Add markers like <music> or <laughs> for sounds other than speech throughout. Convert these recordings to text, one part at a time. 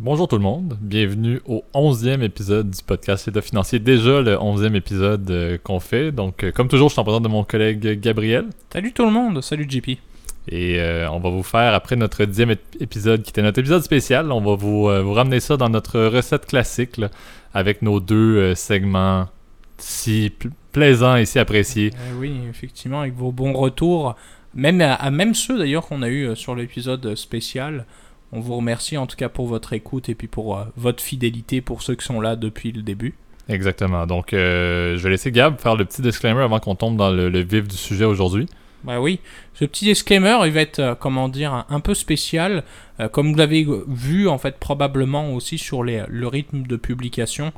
Bonjour tout le monde, bienvenue au 11e épisode du podcast L'état financier, déjà le 11e épisode euh, qu'on fait. Donc, euh, comme toujours, je suis en présence de mon collègue Gabriel. Salut tout le monde, salut JP. Et euh, on va vous faire, après notre dixième ép- épisode, qui était notre épisode spécial, on va vous, euh, vous ramener ça dans notre recette classique, là, avec nos deux euh, segments si pl- plaisants et si appréciés. Eh oui, effectivement, avec vos bons retours, même à, à même ceux d'ailleurs qu'on a eu sur l'épisode spécial. On vous remercie en tout cas pour votre écoute et puis pour euh, votre fidélité pour ceux qui sont là depuis le début. Exactement. Donc, euh, je vais laisser Gab faire le petit disclaimer avant qu'on tombe dans le, le vif du sujet aujourd'hui. Bah oui, ce petit disclaimer, il va être, euh, comment dire, un, peu spécial. Euh, comme vous l'avez vu, en fait, probablement aussi sur les, le rythme de publication.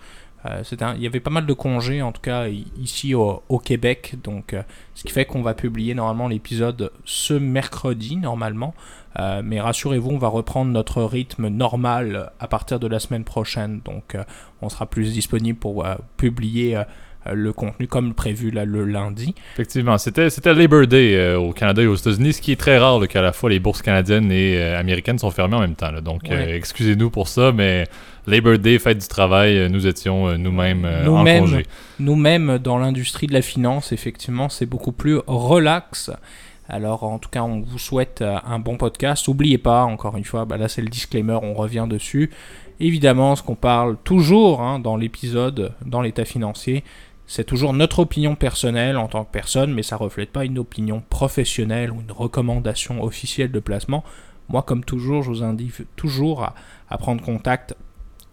Euh, il y avait pas mal de congés, en tout cas ici au, Québec. Donc, euh, ce qui fait qu'on va publier normalement l'épisode ce mercredi, normalement. Euh, mais rassurez-vous, on va reprendre notre rythme normal à partir de la semaine prochaine. Donc, on sera plus disponible pour publier le contenu comme prévu là, le lundi. Effectivement, c'était c'était Labor Day euh, au Canada et aux États-Unis, ce qui est très rare qu'à la fois les bourses canadiennes et euh, américaines sont fermées en même temps. là. Donc, euh, Ouais. excusez-nous pour ça, mais Labor Day, fête du travail, euh, nous étions euh, nous-mêmes euh, en congé. Nous-mêmes, dans l'industrie de la finance, effectivement, c'est beaucoup plus relax. Alors, en tout cas, on vous souhaite euh, un bon podcast. N'oubliez pas, encore une fois, bah là, c'est le disclaimer, on revient dessus. Évidemment, ce qu'on parle toujours hein, dans l'épisode, dans l'état financier, c'est toujours notre opinion personnelle en tant que personne, mais ça reflète pas une opinion professionnelle ou une recommandation officielle de placement. Moi, comme toujours, je vous invite toujours à, prendre contact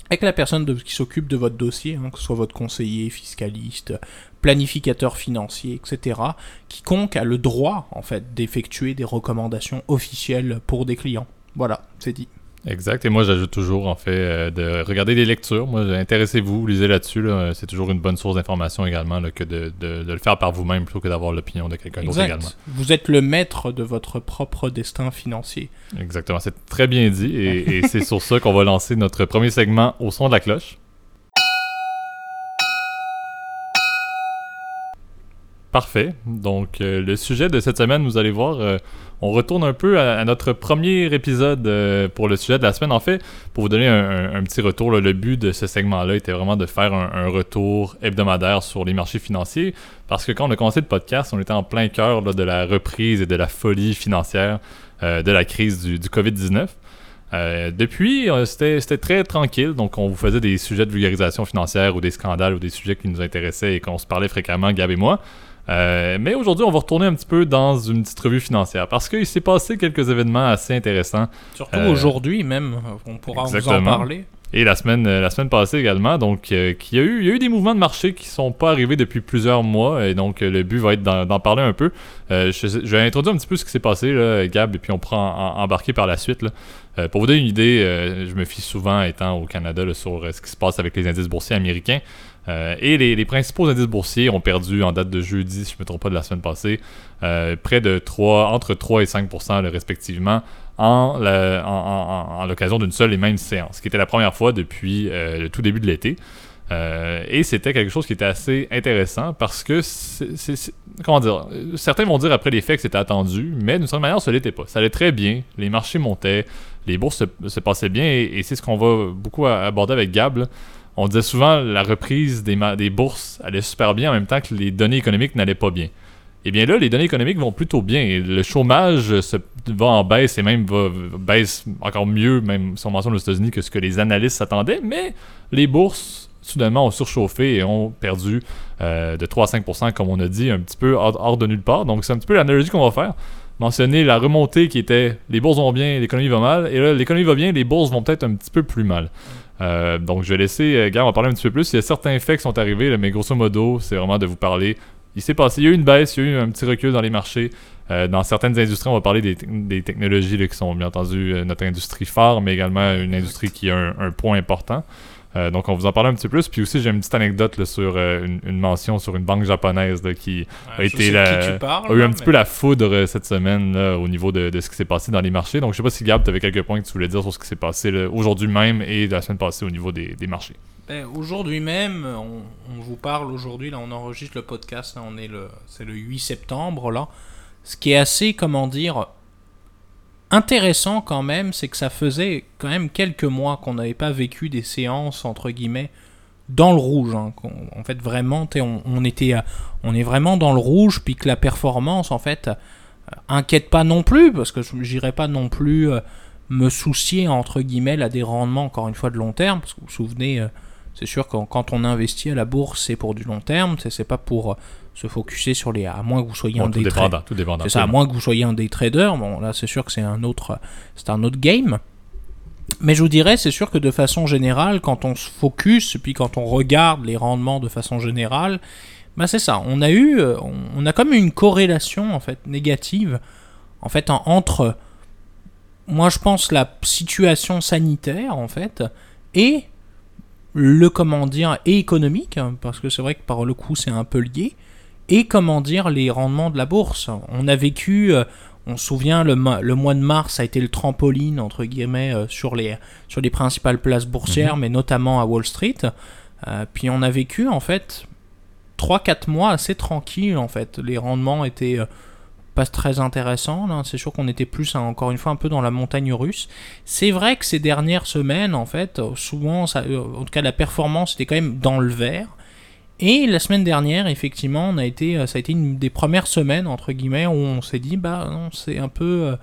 avec la personne qui s'occupe de votre dossier, hein, que ce soit votre conseiller, fiscaliste, planificateur financier, etc. Quiconque a le droit, en fait, d'effectuer des recommandations officielles pour des clients. Voilà, c'est dit. Exact. Et moi, j'ajoute toujours, en fait, euh, de regarder des lectures. Moi, intéressez-vous, lisez là-dessus. là. C'est toujours une bonne source d'information également là, que de, de- de le faire par vous-même plutôt que d'avoir l'opinion de quelqu'un d'autre également. Vous êtes le maître de votre propre destin financier. Exactement. C'est très bien dit. Et, et c'est sur ça qu'on va lancer notre premier segment au son de la cloche. Parfait. Donc, euh, le sujet de cette semaine, vous allez voir, euh, on retourne un peu à, notre premier épisode euh, pour le sujet de la semaine. En fait, pour vous donner un, petit retour, le but de ce segment-là était vraiment de faire un, retour hebdomadaire sur les marchés financiers. Parce que quand on a commencé le podcast, on était en plein cœur de la reprise et de la folie financière de la crise du, du COVID-19. Euh, depuis, c'était très tranquille. Donc, on vous faisait des sujets de vulgarisation financière ou des scandales ou des sujets qui nous intéressaient et qu'on se parlait fréquemment, Gab et moi. Euh, mais aujourd'hui, on va retourner un petit peu dans une petite revue financière parce qu'il s'est passé quelques événements assez intéressants. Surtout Euh, aujourd'hui même, on pourra vous en exactement. parler. Et la semaine, euh, la semaine passée également, donc euh, qu'il y a eu, il y a eu des mouvements de marché qui sont pas arrivés depuis plusieurs mois, et donc le but va être d'en parler un peu. Je, je vais introduire un petit peu ce qui s'est passé, là, Gab, et puis on prend en- embarquer par la suite. là. Euh, pour vous donner une idée, euh, je me fie souvent, étant au Canada, là, sur euh, ce qui se passe avec les indices boursiers américains. Euh, et les, principaux indices boursiers ont perdu en date de jeudi, si je ne me trompe pas, de la semaine passée, euh, près de 3, entre 3 et 5 là, respectivement, en, l'occasion d'une seule et même séance, ce qui était la première fois depuis euh, le tout début de l'été. Et c'était quelque chose qui était assez intéressant parce que, comment dire, certains vont dire après les faits que c'était attendu, mais d'une certaine manière, ça l'était pas. Ça allait très bien, les marchés montaient, les bourses se, passaient bien, et, c'est ce qu'on va beaucoup aborder avec Gab. là. On disait souvent la reprise des, bourses allait super bien en même temps que les données économiques n'allaient pas bien. Et bien là, les données économiques vont plutôt bien. Le chômage va en baisse et même va, baisse encore mieux, même si on mentionne aux États-Unis, que ce que les analystes s'attendaient. Mais les bourses, soudainement, ont surchauffé et ont perdu euh, de 3 à 5% comme on a dit, un petit peu hors, hors de nulle part. Donc c'est un petit peu l'analogie qu'on va faire. Mentionner la remontée qui était les bourses vont bien, l'économie va mal. Et là, l'économie va bien, les bourses vont peut-être un petit peu plus mal. Euh, donc je vais laisser euh, Gab en parler un petit peu plus. Il y a certains faits qui sont arrivés, mais grosso modo, c'est vraiment de vous parler il s'est passé, il y a eu une baisse, il y a eu un petit recul dans les marchés. Euh, dans certaines industries, on va parler des, des technologies qui sont bien entendu notre industrie phare, mais également une industrie qui a un, un point important. Euh, donc on vous en parle un petit peu plus. Puis aussi, j'ai une petite anecdote là, sur euh, une, une mention sur une banque japonaise là, qui a été la- parles, a eu un petit peu la foudre euh, cette semaine là, au niveau de, de ce qui s'est passé dans les marchés. Donc je sais pas si Gab, tu avais quelques points que tu voulais dire sur ce qui s'est passé aujourd'hui même et la semaine passée au niveau des, des marchés. Ben, aujourd'hui même, on, on vous parle aujourd'hui, là on enregistre le podcast, là, on est le, c'est le 8 septembre là. Ce qui est assez, comment dire, intéressant quand même, c'est que ça faisait quand même quelques mois qu'on n'avait pas vécu des séances entre guillemets dans le rouge. hein, en fait, vraiment, on, on était, on est vraiment dans le rouge, puis que la performance, en fait, euh, inquiète pas non plus, parce que je n'irai pas non plus euh, me soucier entre guillemets là des rendements encore une fois de long terme, parce que vous vous souvenez, euh, c'est sûr que quand on investit à la bourse, c'est pour du long terme, c'est pas pour se focuser sur les, à moins que vous soyez Bon, un tout day trader. dépendant, tout dépendant. C'est ça, à moins que vous soyez un day trader. Bon, là, c'est sûr que c'est un autre, c'est un autre game. Mais je vous dirais, c'est sûr que de façon générale, quand on se focus, puis quand on regarde les rendements de façon générale, bah c'est ça. On a eu, euh, on- a comme une corrélation en fait négative, en fait en- entre, moi je pense la situation sanitaire en fait et le comment dire et économique, hein, parce que c'est vrai que par le coup c'est un peu lié et comment dire les rendements de la bourse? On a vécu, euh, on se souvient, le, mois de mars a été le trampoline entre guillemets euh, sur les sur les principales places boursières, mais notamment à Wall Street. Euh, puis on a vécu en fait 3-4 mois assez tranquilles en fait. Les rendements étaient pas très intéressants. là. C'est sûr qu'on était plus hein, encore une fois un peu dans la montagne russe. C'est vrai que ces dernières semaines en fait, souvent, ça, en tout cas la performance était quand même dans le vert. Et la semaine dernière, effectivement, on a été, euh, ça a été une des premières semaines entre guillemets où on s'est dit bah non, c'est un peu, euh,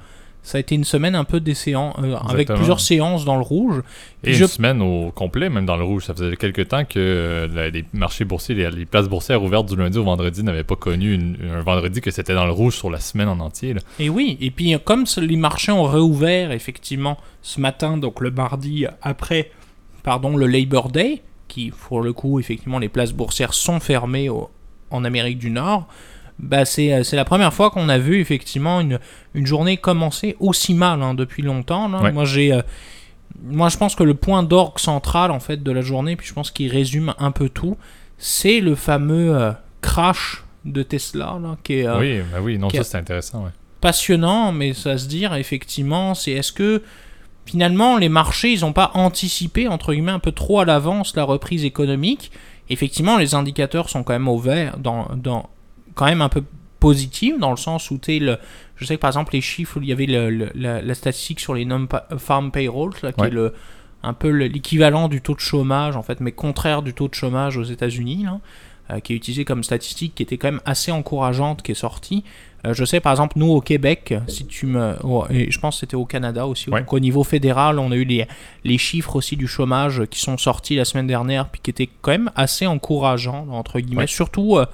ça a été une semaine un peu des séances, euh, avec plusieurs séances dans le rouge. Et Je- une semaine au complet, même dans le rouge. Ça faisait quelques temps que euh, la- les marchés boursiers, les, les places boursières ouvertes du lundi au vendredi n'avaient pas connu une- un vendredi que c'était dans le rouge sur la semaine en entier. là. Et oui, et puis comme les marchés ont réouvert effectivement ce matin, donc le mardi après, pardon, le Labor Day, qui pour le coup effectivement les places boursières sont fermées au- en Amérique du Nord, bah c'est euh, c'est la première fois qu'on a vu effectivement une, une journée commencer aussi mal hein, depuis longtemps. là. Ouais. Moi j'ai euh, moi je pense que le point d'orgue central en fait de la journée, puis je pense qu'il résume un peu tout, c'est le fameux euh, crash de Tesla là, qui est euh, oui, bah oui, non, ça c'est intéressant. Ouais. passionnant, mais ça se dire effectivement, c'est est-ce que finalement les marchés ils n'ont pas anticipé entre guillemets un peu trop à l'avance la reprise économique. Effectivement, les indicateurs sont quand même au vert, dans, dans quand même un peu positifs dans le sens où le, je sais que par exemple les chiffres, il y avait le- le- la, la statistique sur les non-farm payrolls là, qui Ouais. est le un peu le- l'équivalent du taux de chômage en fait, mais contraire du taux de chômage aux États-Unis euh, qui est utilisé comme statistique, qui était quand même assez encourageante, qui est sortie. Euh, je sais par exemple nous au Québec, si tu me, oh, et je pense que c'était au Canada aussi, Ouais. donc au niveau fédéral, on a eu les, les chiffres aussi du chômage qui sont sortis la semaine dernière, puis qui étaient quand même assez encourageants entre guillemets. Ouais. Surtout euh,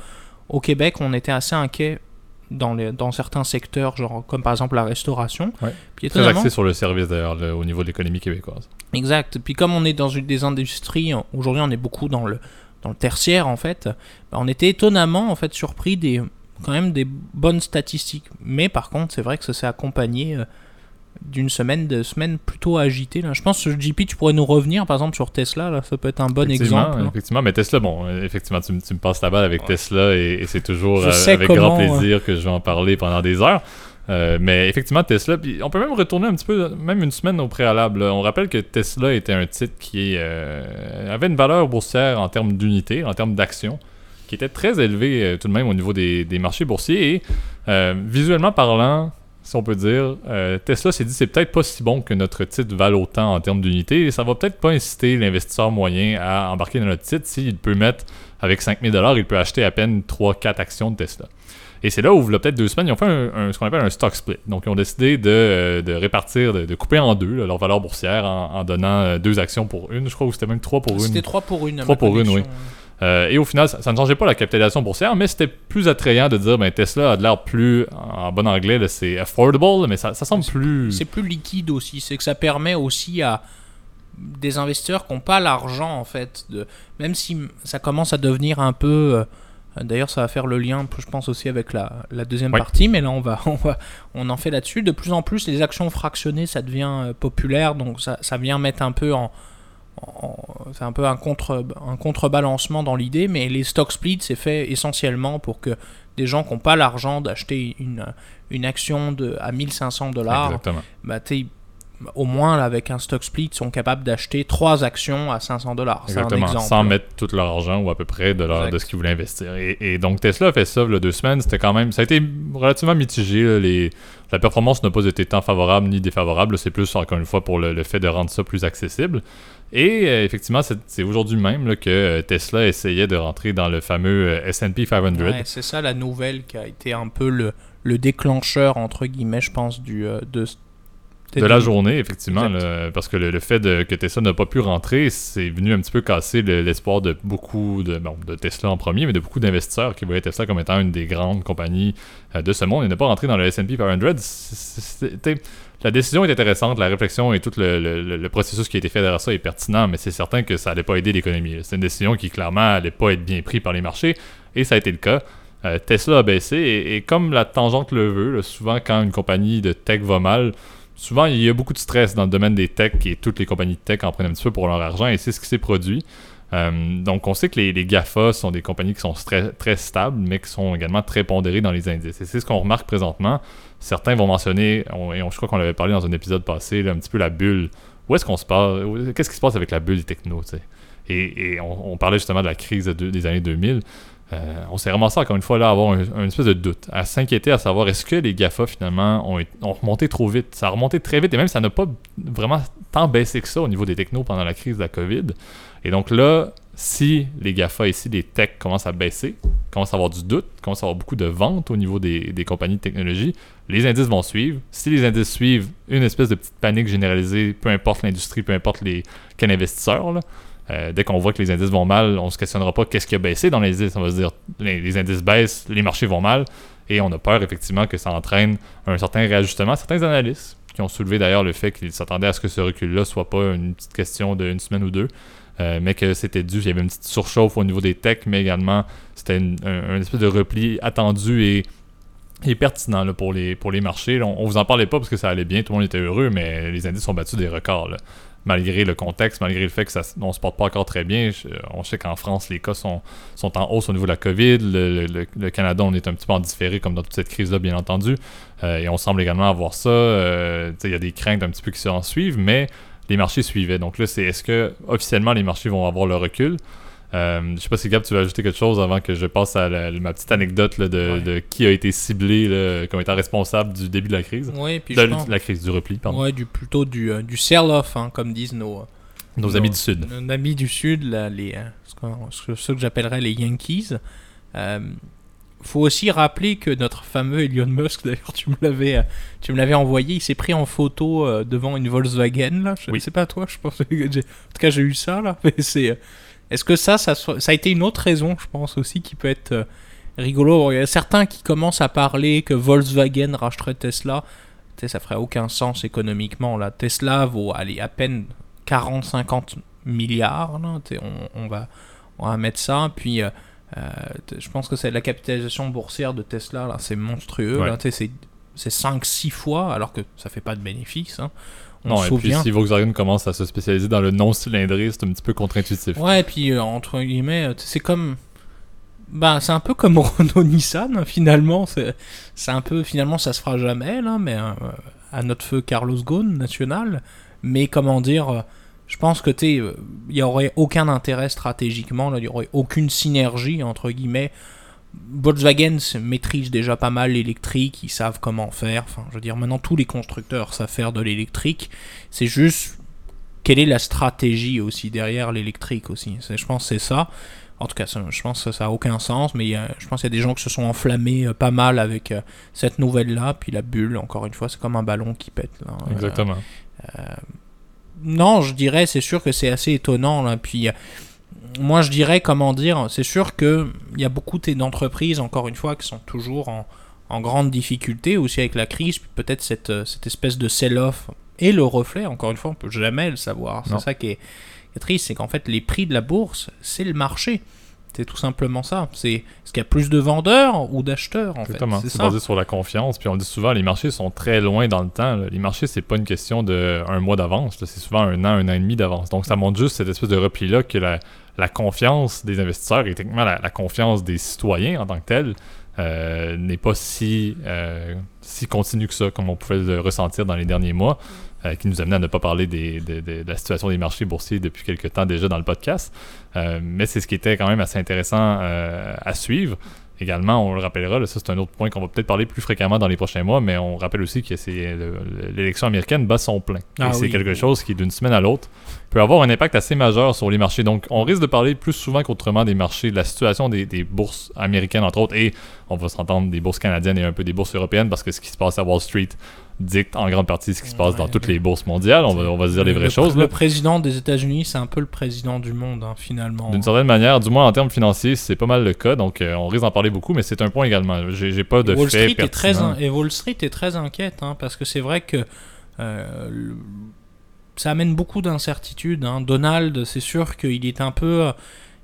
au Québec, on était assez inquiet dans, les, dans certains secteurs, genre comme par exemple la restauration. Ouais. Puis Très axé sur le service d'ailleurs, le- au niveau de l'économie québécoise. Exact. Puis comme on est dans une des industries, aujourd'hui on est beaucoup dans le dans le tertiaire en fait, bah, on était étonnamment en fait surpris des quand même des bonnes statistiques. Mais par contre, c'est vrai que ça s'est accompagné euh, d'une semaine de semaines plutôt agitée. Là. Je pense que JP, tu pourrais nous revenir par exemple sur Tesla. Là, ça peut être un bon exemple. là. Effectivement, mais Tesla, bon, effectivement, tu, me- tu me passes la balle avec Tesla et, et c'est toujours euh, avec comment, grand plaisir que je vais en parler pendant des heures. Euh, mais effectivement, Tesla, puis on peut même retourner un petit peu, même une semaine au préalable. là. On rappelle que Tesla était un titre qui avait une valeur boursière en termes d'unité, en termes d'actions, qui était très élevée euh, tout de même au niveau des, des marchés boursiers. Et euh, visuellement parlant, si on peut dire, euh, Tesla s'est dit c'est peut-être pas si bon que notre titre vale autant en termes d'unité et ça va peut-être pas inciter l'investisseur moyen à embarquer dans notre titre s'il peut mettre avec 5000 il peut acheter à peine 3-4 actions de Tesla. Et c'est là où, il y a peut-être deux semaines, ils ont fait un, un- ce qu'on appelle un stock split. Donc, ils ont décidé de, de répartir, de, de couper en deux là, leur valeur boursière en, en donnant deux actions pour une, je crois, ou c'était même trois pour une. C'était 3 pour 1. Trois pour une, oui. Euh, et au final, ça, ça ne changeait pas la capitalisation boursière, mais c'était plus attrayant de dire ben, Tesla a de l'air plus, en bon anglais, c'est affordable, mais ça, ça semble plus. C'est plus liquide aussi, c'est que ça permet aussi à des investisseurs qui n'ont pas l'argent en fait, de, même si ça commence à devenir un peu... euh, D'ailleurs, ça va faire le lien, je pense aussi avec la, la deuxième Oui. partie, mais là, on va, <laughs> on va, on en fait là-dessus. De plus en plus, les actions fractionnées, ça devient euh, populaire, donc ça, ça vient mettre un peu en- c'est un peu un contre, un contrebalancement dans l'idée, mais les stock splits, c'est fait essentiellement pour que des gens qui n'ont pas l'argent d'acheter une, une action de, à 1500 dollars, bah, au moins là, avec un stock split, sont capables d'acheter trois actions à 500 dollars. Exactement, sans mettre tout leur argent ou à peu près de, leur- de ce qu'ils voulaient investir. Et, et donc Tesla a fait ça deux semaines, c'était quand même, ça a été relativement mitigé. là, les, la performance n'a pas été tant favorable ni défavorable, c'est plus encore une fois pour le, le fait de rendre ça plus accessible. Et euh, effectivement, c'est aujourd'hui même là, que euh, Tesla essayait de rentrer dans le fameux euh, S&P 500. Ouais, c'est ça la nouvelle qui a été un peu le, le déclencheur, entre guillemets, je pense, du, euh, de, de la journée, effectivement, là, parce que le, le fait de, que Tesla n'a pas pu rentrer, c'est venu un petit peu casser le- l'espoir de beaucoup de, bon, de Tesla en premier, mais de beaucoup d'investisseurs qui voyaient Tesla comme étant une des grandes compagnies euh, de ce monde et ne pas rentrer dans le S&P 500. C'est- c'est- c'était- la décision est intéressante, la réflexion et tout le, le- le- le processus qui a été fait derrière ça est pertinent, mais c'est certain que ça n'allait pas aider l'économie. C'est une décision qui clairement n'allait pas être bien prise par les marchés, et ça a été le cas. Euh, Tesla a baissé, et, et comme la tangente le veut, là, souvent quand une compagnie de tech va mal, souvent il y a beaucoup de stress dans le domaine des tech et toutes les compagnies de tech en prennent un petit peu pour leur argent et c'est ce qui s'est produit. Euh, donc on sait que les, GAFA sont des compagnies qui sont très, très stables mais qui sont également très pondérées dans les indices. Et c'est ce qu'on remarque présentement. Certains vont mentionner, on- et je crois qu'on l'avait parlé dans un épisode passé, un petit peu la bulle. Où est-ce qu'on se passe Qu'est-ce qui se passe avec la bulle des technos? Et, on, parlait justement de la crise des années 2000. Euh, on s'est ramassé encore une fois là à avoir un, un espèce de doute, à s'inquiéter à savoir est-ce que les GAFA finalement ont, remonté trop vite? Ça a remonté très vite et même ça n'a pas vraiment tant baissé que ça au niveau des technos pendant la crise de la COVID. Et donc là, si les GAFA ici, les techs commencent à baisser, commencent à avoir du doute, commencent à avoir beaucoup de ventes au niveau des, compagnies de technologie, les indices vont suivre. Si les indices suivent, une espèce de petite panique généralisée, peu importe l'industrie, peu importe les quel investisseur, là, euh, dès qu'on voit que les indices vont mal, on se questionnera pas qu'est-ce qui a baissé dans les indices. On va se dire les, les indices baissent, les marchés vont mal, et on a peur effectivement que ça entraîne un certain réajustement. Certains analystes qui ont soulevé d'ailleurs le fait qu'ils s'attendaient à ce que ce recul-là soit pas une petite question d'une semaine ou deux, euh, mais que c'était dû, il y avait une petite surchauffe au niveau des techs, mais également c'était un, espèce de repli attendu et, pertinent pour, les, marchés. On, on vous en parlait pas parce que ça allait bien, tout le monde était heureux, mais les indices ont battu des records. Malgré le contexte, malgré le fait que ça on se porte pas encore très bien, on sait qu'en France, les cas sont, sont en hausse au niveau de la COVID. Le, Canada, on est un petit peu en différé, comme dans toute cette crise-là, bien entendu. Euh, et on semble également avoir ça. euh, Il y a des craintes un petit peu qui s'en suivent, mais les marchés suivaient. Donc là, c'est est-ce que officiellement les marchés vont avoir le recul? Euh, Je sais pas si Gab, tu veux ajouter quelque chose avant que je passe à la- ma petite anecdote là, de, Ouais. de qui a été ciblé là, comme étant responsable du début de la crise. Oui, puis De je pense- la crise du repli, pardon. Du, plutôt du, euh, du sell-off, hein, comme disent nos, Nos nos- amis du Sud. nos amis du Sud, là, les, euh, ce que- ceux que j'appellerais les Yankees. Euh, faut aussi rappeler que notre fameux Elon Musk, <laughs> d'ailleurs, tu me l'avais, euh, tu me l'avais envoyé, il s'est pris en photo euh, devant une Volkswagen là. Je Oui. sais pas toi, je pense. que En tout cas, j'ai eu ça là. <laughs> Mais c'est, euh, est-ce que ça, ça, a été une autre raison, je pense aussi, qui peut être euh, rigolo? Il y a certains qui commencent à parler que Volkswagen racheterait Tesla. Tu sais, ça ferait aucun sens économiquement. Là, Tesla vaut, allez, à peine 40-50 milliards. Là, on, on va, on va mettre ça. Puis, euh, euh, je pense que c'est la capitalisation boursière de Tesla. Là, c'est monstrueux. Ouais. Là, c'est 5-6 fois, alors que ça fait pas de bénéfice. hein. On Non, et puis si Volkswagen commence à se spécialiser dans le non-cylindré, c'est un petit peu contre-intuitif. Ouais, et puis euh, entre guillemets, euh, c'est comme. Bah, c'est un peu comme <laughs> Renault Nissan, hein, finalement. C'est un peu. Finalement, ça se fera jamais, là, mais euh, à notre feu Carlos Ghosn, national. Mais comment dire. euh, je pense que, tu sais, il n'y aurait aucun intérêt stratégiquement, il n'y aurait aucune synergie, entre guillemets. Volkswagen se maîtrise déjà pas mal l'électrique, ils savent comment faire. Enfin, je veux dire, maintenant tous les constructeurs savent faire de l'électrique. C'est juste quelle est la stratégie aussi derrière l'électrique aussi? Je pense que c'est ça. En tout cas, ça- je pense que ça n'a aucun sens, mais a- je pense qu'il y a des gens qui se sont enflammés euh, pas mal avec euh, cette nouvelle-là. Puis la bulle, encore une fois, c'est comme un ballon qui pète. là. Euh, Exactement. non, je dirais, c'est sûr que c'est assez étonnant. Là. Puis, moi, je dirais, comment dire, c'est sûr qu'il y a beaucoup d'entreprises, encore une fois, qui sont toujours en, en grande difficulté, aussi avec la crise, puis peut-être cette, euh, cette espèce de sell-off et le reflet, encore une fois, on peut jamais le savoir. C'est ça qui est, qui est triste, c'est qu'en fait, les prix de la bourse, c'est le marché. C'est tout simplement ça. C'est est-ce qu'il y a plus de vendeurs ou d'acheteurs, en fait? Exactement. C'est C'est basé sur la confiance. Puis on dit souvent, les marchés sont très loin dans le temps. là. Les marchés, c'est pas une question de un mois d'avance. là. C'est souvent un an, un an et demi d'avance. Donc ça montre juste cette espèce de repli-là que la, la confiance des investisseurs et techniquement la, confiance des citoyens en tant que tel euh, n'est pas si, euh, si continue que ça, comme on pouvait le ressentir dans les derniers mois. euh, qui nous amenait à ne pas parler des, de, de- la situation des marchés boursiers depuis quelques temps déjà dans le podcast. Mais c'est ce qui était quand même assez intéressant à suivre. Également, on le rappellera, là, ça c'est un autre point qu'on va peut-être parler plus fréquemment dans les prochains mois, mais on rappelle aussi que c'est le- l'élection américaine bat son plein. Ah Et c'est oui. quelque chose qui, d'une semaine à l'autre, peut avoir un impact assez majeur sur les marchés. Donc, on risque de parler plus souvent qu'autrement des marchés, de la situation des, des bourses américaines, entre autres, et on va s'entendre des bourses canadiennes et un peu des bourses européennes, parce que ce qui se passe à Wall Street dicte en grande partie ce qui se passe dans Ouais. toutes les bourses mondiales. On va, on va se dire les Le- vraies le, choses. Le là. président des États-Unis, c'est un peu le président du monde, hein, finalement. D'une certaine manière, du moins en termes financiers, c'est pas mal le cas, donc euh, on risque d'en parler beaucoup, mais c'est un point également. J'ai pas de Wall, Street est très in- et Wall Street est très inquiète, hein, parce que c'est vrai que euh, le- ça amène beaucoup d'incertitudes. hein. Donald, c'est sûr qu'il est un peu... euh,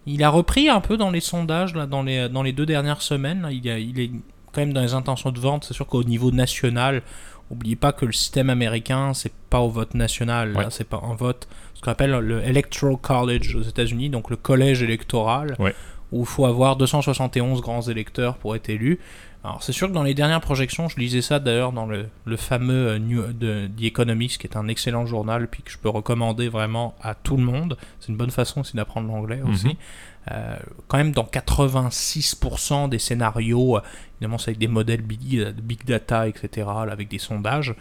il a repris un peu dans les sondages, là, dans, les, dans les deux dernières semaines. là. il, a- il est quand même dans les intentions de vente. C'est sûr qu'au niveau national, n'oubliez pas que le système américain, c'est pas au vote national. Ouais. là, C'est pas un vote, ce qu'on appelle le Electoral College aux États-Unis, donc le collège électoral, Ouais. où il faut avoir 271 grands électeurs pour être élu. Alors c'est sûr que dans les dernières projections, je lisais ça d'ailleurs dans le, le fameux euh, New, de, The Economist, qui est un excellent journal, puis que je peux recommander vraiment à tout le monde. C'est une bonne façon aussi d'apprendre l'anglais Mhm. aussi. Euh, quand même dans 86% des scénarios, euh, évidemment c'est avec des modèles big, big data, etc., avec des sondages,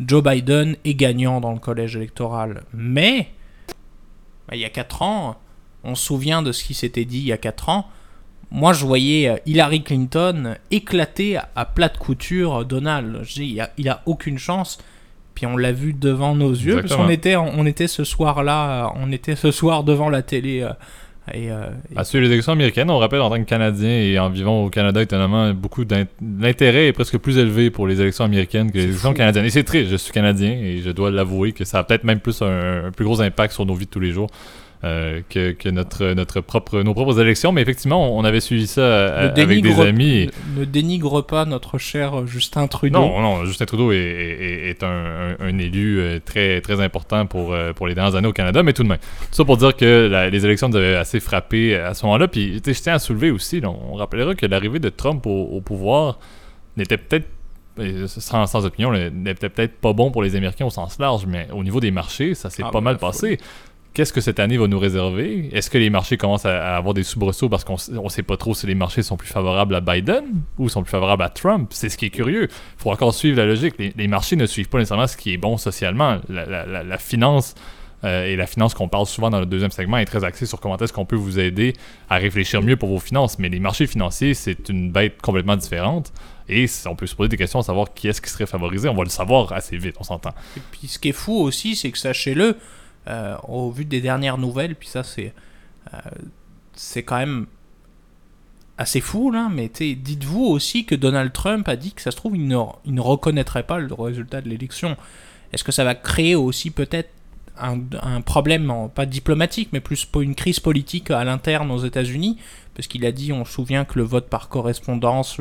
Joe Biden est gagnant dans le collège électoral. Mais, bah, il y a 4 ans, on se souvient de ce qui s'était dit il y a 4 ans, moi, je voyais euh, Hillary Clinton éclater à, plat de couture euh, Donald. Il a, il a aucune chance. Puis on l'a vu devant nos yeux, parce qu'on était, on était ce soir-là, euh, on était ce soir devant la télé. et, euh, et- À suivre les élections américaines, on rappelle en tant que Canadien et en vivant au Canada, étonnamment, beaucoup l'intérêt est presque plus élevé pour les élections américaines que les élections fou. canadiennes. Et c'est triste, je suis Canadien et je dois l'avouer que ça a peut-être même plus un, un plus gros impact sur nos vies de tous les jours euh, que, que notre, notre propre, nos propres élections. Mais effectivement, on, on avait suivi ça euh, avec des amis. ne, ne dénigre pas notre cher Justin Trudeau. Non, non, Justin Trudeau est, est- est un, un- un élu euh, très, très important pour, pour les dernières années au Canada, mais tout de même. Tout ça pour dire que la- les élections nous avaient assez frappé à ce moment-là. Puis, je tiens à soulever aussi, là, on rappellera que l'arrivée de Trump au, au pouvoir n'était peut-être, sans, sans opinion, n'était peut-être pas bon pour les Américains au sens large, mais au niveau des marchés, ça s'est Ah, pas ben, mal passé. Qu'est-ce que cette année va nous réserver? Est-ce que les marchés commencent à, avoir des soubresauts parce qu'on on sait pas trop si les marchés sont plus favorables à Biden ou sont plus favorables à Trump? C'est ce qui est curieux. Il faut encore suivre la logique. Les, marchés ne suivent pas nécessairement ce qui est bon socialement. La, finance euh, et la finance qu'on parle souvent dans le deuxième segment est très axée sur comment est-ce qu'on peut vous aider à réfléchir mieux pour vos finances. Mais les marchés financiers, c'est une bête complètement différente. Et on peut se poser des questions à savoir qui est-ce qui serait favorisé. On va le savoir assez vite, on s'entend. Et puis ce qui est fou aussi, c'est que sachez-le, au vu des dernières nouvelles, puis ça c'est euh, quand même assez fou là, mais dites-vous aussi que Donald Trump a dit que ça se trouve il ne, reconnaîtrait pas le résultat de l'élection. Est-ce que ça va créer aussi peut-être un, problème, pas diplomatique, mais plus une crise politique à l'interne aux États-Unis? Parce qu'il a dit, on se souvient que le vote par correspondance,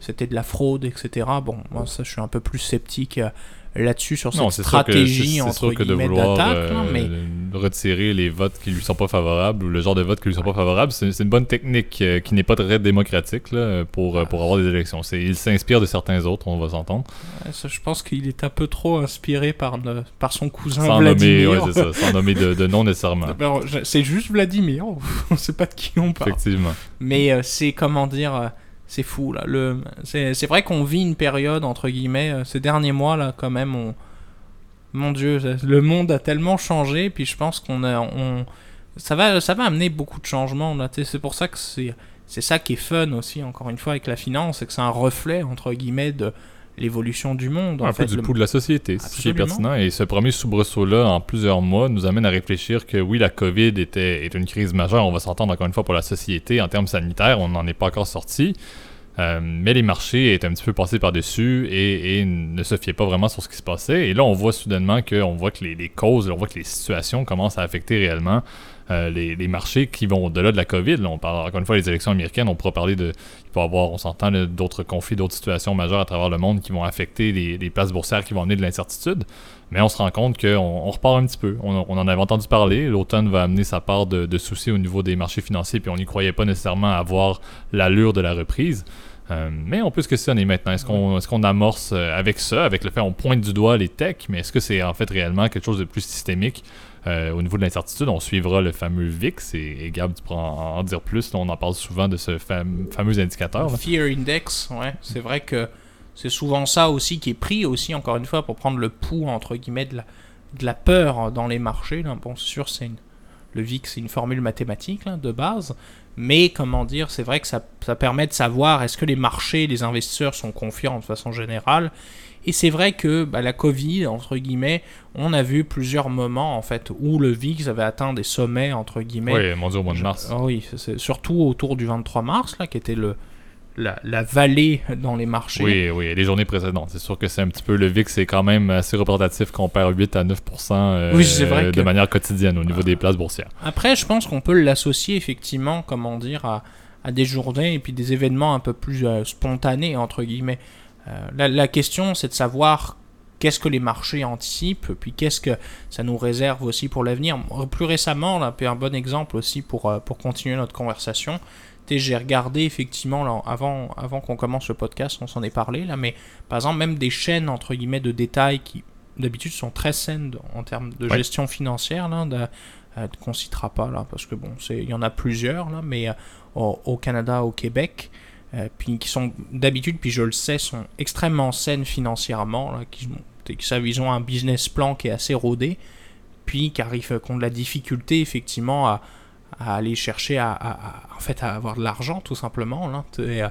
c'était de la fraude, etc. Bon, moi ça je suis un peu plus sceptique euh, là-dessus sur cette Non, que- stratégie c'est- c'est entre sûr que de vouloir d'attaque. euh, mais retirer les votes qui lui sont pas favorables ou le genre de votes qui lui sont pas favorables, c'est une bonne technique euh, qui n'est pas très démocratique là, pour, euh, pour avoir des élections. C'est- Il s'inspire de certains autres, on va s'entendre. je pense qu'il est un peu trop inspiré par, le- par son cousin Sans nommer, Vladimir. ouais, c'est ça, sans nommer de, de nom nécessairement. <laughs> C'est juste Vladimir, <laughs> on sait pas de qui on parle. Effectivement. Mais euh, c'est comment dire, euh, c'est fou là. Le, c'est, vrai qu'on vit une période entre guillemets euh, ces derniers mois là quand même. On, mon Dieu, le monde a tellement changé. Puis je pense qu'on a, on, ça va, ça va amener beaucoup de changements là. C'est pour ça que c'est, c'est ça qui est fun aussi encore une fois avec la finance, c'est que c'est un reflet entre guillemets de l'évolution du monde. en un fait, peu du le- pouls de la société, c'est ce qui est Absolument. pertinent. Et ce premier soubresaut-là, en plusieurs mois, nous amène à réfléchir que oui, la COVID était, est une crise majeure, on va s'entendre encore une fois pour la société. En termes sanitaires, on n'en est pas encore sorti. Euh, mais les marchés étaient un petit peu passés par-dessus et, et ne se fiaient pas vraiment sur ce qui se passait. Et là, on voit soudainement que, on voit que les, les causes, on voit que les situations commencent à affecter réellement euh, les, marchés qui vont au-delà de la COVID. On parle encore une fois des élections américaines. On pourra parler de, il peut y avoir, on s'entend, d'autres conflits, d'autres situations majeures à travers le monde qui vont affecter les, places boursières, qui vont amener de l'incertitude. Mais on se rend compte qu'on on repart un petit peu. On, on en avait entendu parler. L'automne va amener sa part de, de soucis au niveau des marchés financiers, puis on n'y croyait pas nécessairement avoir l'allure de la reprise. Euh, mais on peut se questionner maintenant. Est-ce qu'on est amorce euh, avec ça, avec le fait qu'on pointe du doigt les techs, mais est-ce que c'est en fait réellement quelque chose de plus systémique? Euh, au niveau de l'incertitude? On suivra le fameux VIX et, et Gab, tu pourras en, dire plus. On en parle souvent de ce fam- fameux indicateur. là. Fear Index, ouais. C'est vrai que c'est souvent ça aussi qui est pris aussi, encore une fois, pour prendre le pouls, entre guillemets, de la, peur dans les marchés. Là. Bon, c'est sûr, le VIX, c'est une formule mathématique de base. Mais comment dire, c'est vrai que ça, ça permet de savoir est-ce que les marchés, les investisseurs sont confiants de façon générale. Et c'est vrai que bah, la Covid, entre guillemets, on a vu plusieurs moments en fait où le VIX avait atteint des sommets, entre guillemets, Oui, mon Dieu, au mois de mars. ah oui, c'est surtout autour du 23 mars, là, qui était le, la, la vallée dans les marchés. Oui, oui, les journées précédentes. C'est sûr que c'est un petit peu. Le VIX, c'est quand même assez représentatif qu'on perd 8 à 9 euh, Oui, vrai de que- manière quotidienne au niveau des places boursières. Après, je pense qu'on peut l'associer effectivement, comment dire, à, à des journées et puis des événements un peu plus euh, spontanés, entre guillemets. Euh, la, la question, c'est de savoir qu'est-ce que les marchés anticipent, puis qu'est-ce que ça nous réserve aussi pour l'avenir. Plus récemment, là, un bon exemple aussi pour, euh, pour continuer notre conversation, j'ai regardé effectivement, là, avant, avant qu'on commence le podcast, on s'en est parlé, là, mais par exemple, même des chaînes, entre guillemets, de détail qui d'habitude sont très saines en termes de Ouais. gestion financière, là, de- euh, qu'on citera pas là, parce que bon, c'est- il y en a plusieurs là, mais euh, au, au Canada, au Québec, euh, puis qui sont d'habitude, puis je le sais, sont extrêmement saines financièrement, là, qui, qui savent, ils ont un business plan qui est assez rodé, puis qui arrivent, qui ont de la difficulté effectivement à, à aller chercher à, à- à- en fait à avoir de l'argent tout simplement là. Et, euh,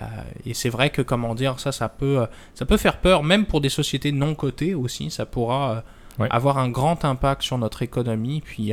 euh, et c'est vrai que comment dire ça ça peut ça peut faire peur même pour des sociétés non cotées aussi ça pourra Ouais. avoir un grand impact sur notre économie puis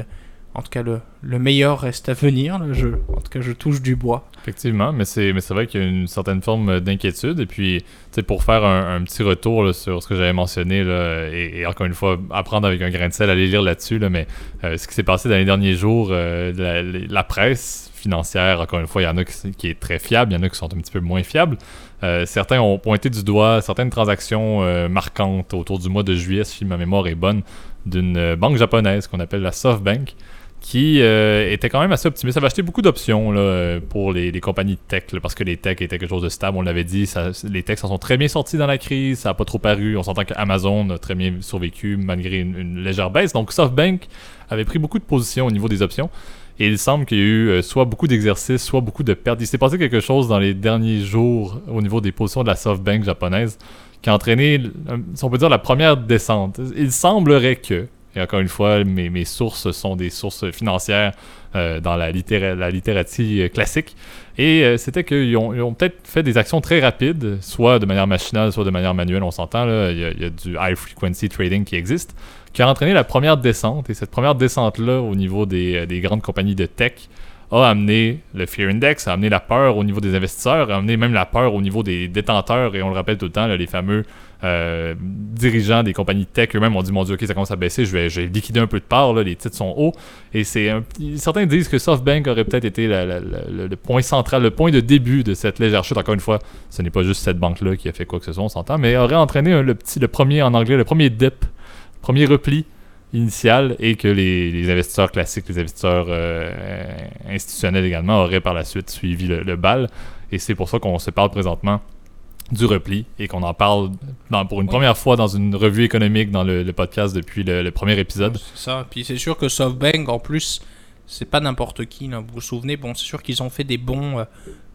en tout cas le, le meilleur reste à venir là. je en tout cas je touche du bois Effectivement, mais c'est mais c'est vrai qu'il y a une certaine forme d'inquiétude. Et puis, pour faire un, petit retour sur ce que j'avais mentionné, là, et, encore une fois, apprendre avec un grain de sel, aller lire là-dessus, là, mais euh, ce qui s'est passé dans les derniers jours, euh, la, presse financière, encore une fois, il y en a qui, qui est très fiable, il y en a qui sont un petit peu moins fiables. Euh, certains ont pointé du doigt certaines transactions euh, marquantes autour du mois de juillet, si ma mémoire est bonne, d'une euh, banque japonaise qu'on appelle la SoftBank qui euh, était quand même assez optimiste. Ça avait acheté beaucoup d'options euh, pour les, compagnies tech, parce que les tech étaient quelque chose de stable, on l'avait dit. Les techs s'en sont très bien sortis dans la crise, ça n'a pas trop paru. On s'entend qu'Amazon a très bien survécu malgré une, légère baisse. Donc SoftBank avait pris beaucoup de positions au niveau des options. Et il semble qu'il y a eu euh, soit beaucoup d'exercices, soit beaucoup de pertes. Il s'est passé quelque chose dans les derniers jours au niveau des positions de la SoftBank japonaise qui a entraîné, si on peut dire, la première descente. Il semblerait que, et encore une fois, mes, sources sont des sources financières euh, dans la, littéra- la littératie euh, classique. Et euh, c'était qu'ils ont, peut-être fait des actions très rapides, soit de manière machinale, soit de manière manuelle, on s'entend. Il y, a, du high frequency trading qui existe, qui a entraîné la première descente. Et cette première descente-là, au niveau des, des grandes compagnies de tech, a amené le Fear Index, a amené la peur au niveau des investisseurs, a amené même la peur au niveau des détenteurs, et on le rappelle tout le temps, là, les fameux euh, dirigeants des compagnies tech eux-mêmes ont dit mon dieu ok ça commence à baisser je vais, liquider un peu de part là, les titres sont hauts. Et c'est certains disent que SoftBank aurait peut-être été le, le point central le point de début de cette légère chute. Encore une fois ce n'est pas juste cette banque là qui a fait quoi que ce soit on s'entend mais aurait entraîné le petit le premier en anglais le premier dip premier repli initial et que les, les investisseurs classiques les investisseurs euh, institutionnels également auraient par la suite suivi le, le bal. Et c'est pour ça qu'on se parle présentement du repli et qu'on en parle dans- pour une Oui. première fois dans une revue économique dans le, le podcast depuis le, le premier épisode. C'est ça. Puis c'est sûr que SoftBank, en plus, c'est pas n'importe qui. Là. Vous vous souvenez, bon, c'est sûr qu'ils ont fait des bons, euh,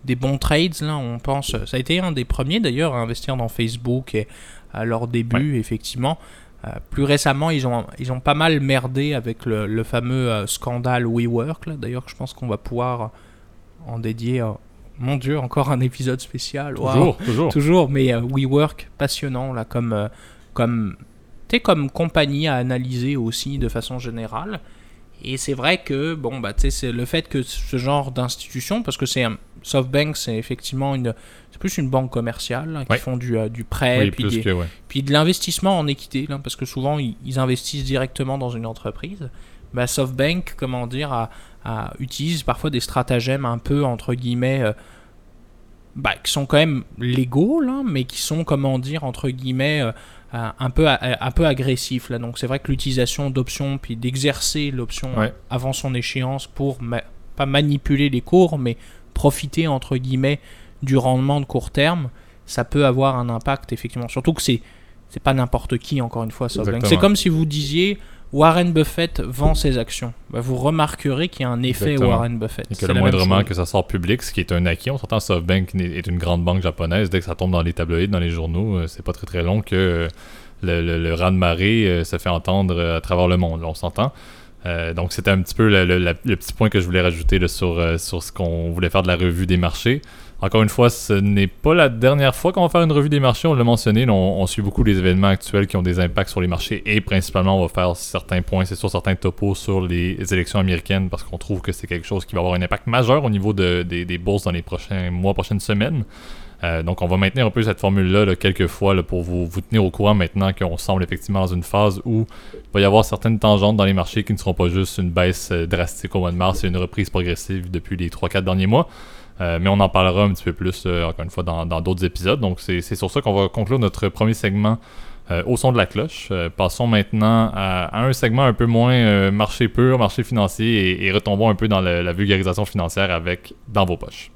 des bons trades. Là, on pense. Ça a été un des premiers d'ailleurs à investir dans Facebook et à leur début, effectivement. Euh, plus récemment, ils ont, ils ont pas mal merdé avec le, le fameux euh, scandale WeWork. D'ailleurs, je pense qu'on va pouvoir en dédier. Mon Dieu, encore un épisode spécial. Toujours, toujours. Toujours, mais euh, WeWork, passionnant, là, comme, euh, comme, sais, comme compagnie à analyser aussi de façon générale. Et c'est vrai que, bon, bah, c'est le fait que ce genre d'institution, parce que c'est un. SoftBank, c'est effectivement une. C'est plus une banque commerciale, là, qui Ouais. font du, euh, du prêt, Oui, puis, plus des- que, ouais. puis de l'investissement en équité, là, parce que souvent, ils, ils investissent directement dans une entreprise. Bah, SoftBank, comment dire, a- a- utilise parfois des stratagèmes un peu, entre guillemets, euh, bah, qui sont quand même légaux, là, mais qui sont, comment dire, entre guillemets, euh, euh, un, peu, un peu agressifs. Là. Donc c'est vrai que l'utilisation d'options, puis d'exercer l'option Ouais. avant son échéance pour, ma- pas manipuler les cours, mais profiter, entre guillemets, du rendement de court terme, ça peut avoir un impact effectivement. Surtout que c'est c'est pas n'importe qui encore une fois. SoftBank. C'est comme si vous disiez Warren Buffett vend ses actions. Bah, vous remarquerez qu'il y a un effet Exactement. Warren Buffett. Et que le moindrement que ça sort public, ce qui est un acquis, on s'entend SoftBank est une grande banque japonaise, dès que ça tombe dans les tabloïds, dans les journaux, euh, c'est pas très très long que euh, le, le, le raz de marée euh, se fait entendre à travers le monde, là, on s'entend. Euh, donc c'était un petit peu le, le- petit point que je voulais rajouter là, sur, euh, sur ce qu'on voulait faire de la revue des marchés. Encore une fois, ce n'est pas la dernière fois qu'on va faire une revue des marchés, on l'a mentionné, on, suit beaucoup les événements actuels qui ont des impacts sur les marchés et principalement on va faire certains points, c'est sur certains topos sur les élections américaines parce qu'on trouve que c'est quelque chose qui va avoir un impact majeur au niveau de- des, bourses dans les prochains mois, prochaines semaines. Euh, donc on va maintenir un peu cette formule-là là, quelques fois pour vous, vous tenir au courant maintenant qu'on semble effectivement dans une phase où il va y avoir certaines tangentes dans les marchés qui ne seront pas juste une baisse drastique au mois de mars et une reprise progressive depuis les 3-4 derniers mois. Euh, mais on en parlera un petit peu plus, euh, encore une fois, dans d'autres épisodes. Donc, c'est sur ça qu'on va conclure notre premier segment euh, au son de la cloche. Passons maintenant à, un segment un peu moins marché pur, marché financier, et, et retombons un peu dans la vulgarisation financière avec Dans vos poches.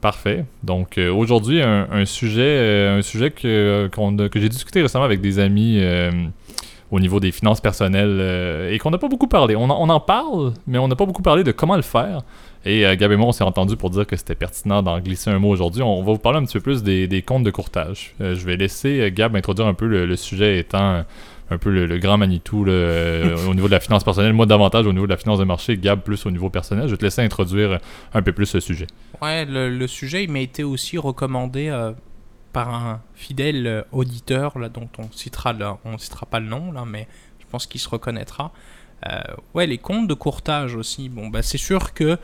Parfait. Donc aujourd'hui, un, sujet, un sujet que, que j'ai discuté récemment avec des amis au niveau des finances personnelles euh, et qu'on n'a pas beaucoup parlé. On en, parle, mais on n'a pas beaucoup parlé de comment le faire. Et euh, Gab et moi, on s'est entendu pour dire que c'était pertinent d'en glisser un mot aujourd'hui. On, va vous parler un petit peu plus des, comptes de courtage. Euh, je vais laisser Gab introduire un peu le, sujet étant un peu le, grand Manitou au niveau de la finance personnelle. Moi, davantage au niveau de la finance de marché, Gab plus au niveau personnel. Je vais te laisser introduire un peu plus ce sujet. Ouais, le, le sujet il m'a été aussi recommandé par un fidèle euh, auditeur là, dont on citera le- on citera pas le nom là, mais je pense qu'il se reconnaîtra. Euh, ouais, les comptes de courtage aussi. Bon, bah c'est sûr que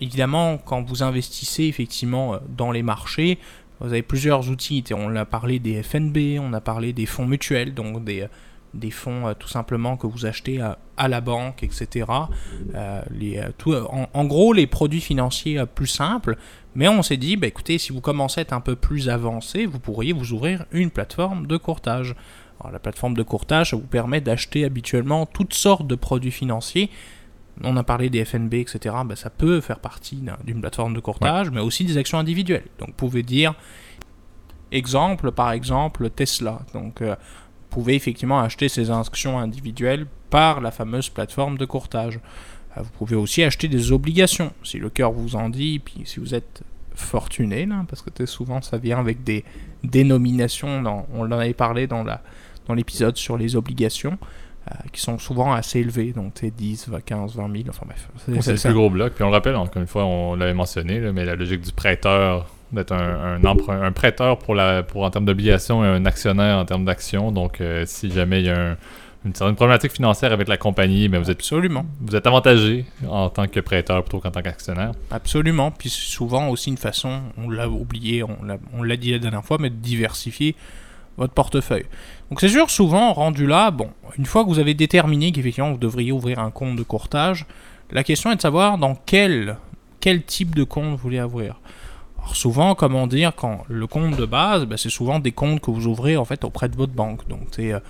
évidemment quand vous investissez effectivement euh, dans les marchés, vous avez plusieurs outils. On a parlé des FNB, on a parlé des fonds mutuels, donc des des fonds tout simplement que vous achetez à, à la banque, etc. Les, tout, en, gros, les produits financiers plus simples. Mais on s'est dit, bah, écoutez, si vous commencez à être un peu plus avancé, vous pourriez vous ouvrir une plateforme de courtage. Alors, la plateforme de courtage ça vous permet d'acheter habituellement toutes sortes de produits financiers. On a parlé des FNB, etc. Bah, ça peut faire partie d'un- d'une plateforme de courtage, mais aussi des actions individuelles. Donc, vous pouvez dire, exemple, par exemple, Tesla. Donc, euh, vous pouvez effectivement acheter ces actions individuelles par la fameuse plateforme de courtage. Euh, Vous pouvez aussi acheter des obligations, si le cœur vous en dit, puis si vous êtes fortuné, là, parce que souvent ça vient avec des dénominations, dans- on en avait parlé dans la dans l'épisode sur les obligations, euh, qui sont souvent assez élevées, donc c'est 10, 20, 15, 20 000, enfin bref. C'est le plus gros bloc. Puis on le rappelle, encore une fois, on l'avait mentionné, là, mais la logique du prêteur, d'être un, un, emprunt- un prêteur pour, la, pour en termes d'obligation et un actionnaire en termes d'action. Donc, euh, si jamais il y a un- une certaine problématique financière avec la compagnie, ben vous, êtes, Absolument. vous êtes avantagé en tant que prêteur plutôt qu'en tant qu'actionnaire. Absolument. Puis souvent aussi une façon, on l'a oublié, on l'a, dit la dernière fois, mais de diversifier votre portefeuille. Donc c'est sûr, souvent, rendu là, bon, une fois que vous avez déterminé qu'effectivement vous devriez ouvrir un compte de courtage, la question est de savoir dans quel, quel type de compte vous voulez ouvrir. Alors souvent, comment dire, quand le compte de base, bah, c'est souvent des comptes que vous ouvrez en fait auprès de votre banque. Donc c'est, euh,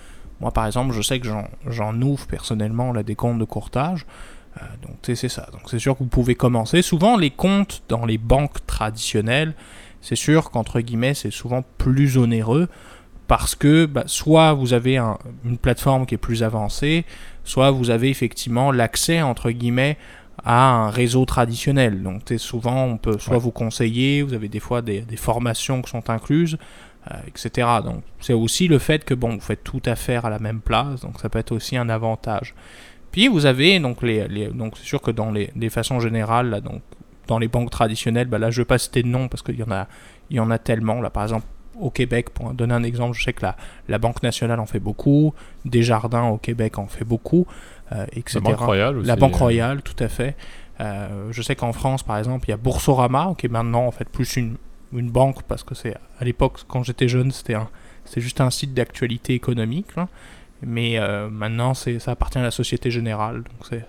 moi par exemple, je sais que j'en, ouvre personnellement là, des comptes de courtage. Euh, donc c'est ça. Donc c'est sûr que vous pouvez commencer. Souvent les comptes dans les banques traditionnelles, c'est sûr qu'entre guillemets c'est souvent plus onéreux parce que bah, soit vous avez un- une plateforme qui est plus avancée, soit vous avez effectivement l'accès entre guillemets à un réseau traditionnel. Donc souvent on peut soit Ouais. vous conseiller, vous avez des fois des, des formations qui sont incluses. Euh, etc. Donc c'est aussi le fait que bon, vous faites tout à faire à la même place, donc ça peut être aussi un avantage. Puis vous avez donc les, les- donc c'est sûr que dans les, les façons générales là, donc dans les banques traditionnelles, bah là je vais pas citer de nom parce qu'il y en a il y en a tellement là par exemple au Québec pour donner un exemple, je sais que la, la Banque nationale en fait beaucoup, Desjardins au Québec en fait beaucoup, euh, etc. La Banque Royale aussi. La Banque euh, Royale, tout à fait. Euh, je sais qu'en France, par exemple, il y a Boursorama, qui est maintenant en fait plus une, une banque, parce que c'est à l'époque, quand j'étais jeune, c'était juste un site d'actualité économique. là. Mais euh, maintenant, c'est, ça appartient à la Société Générale, donc c'est,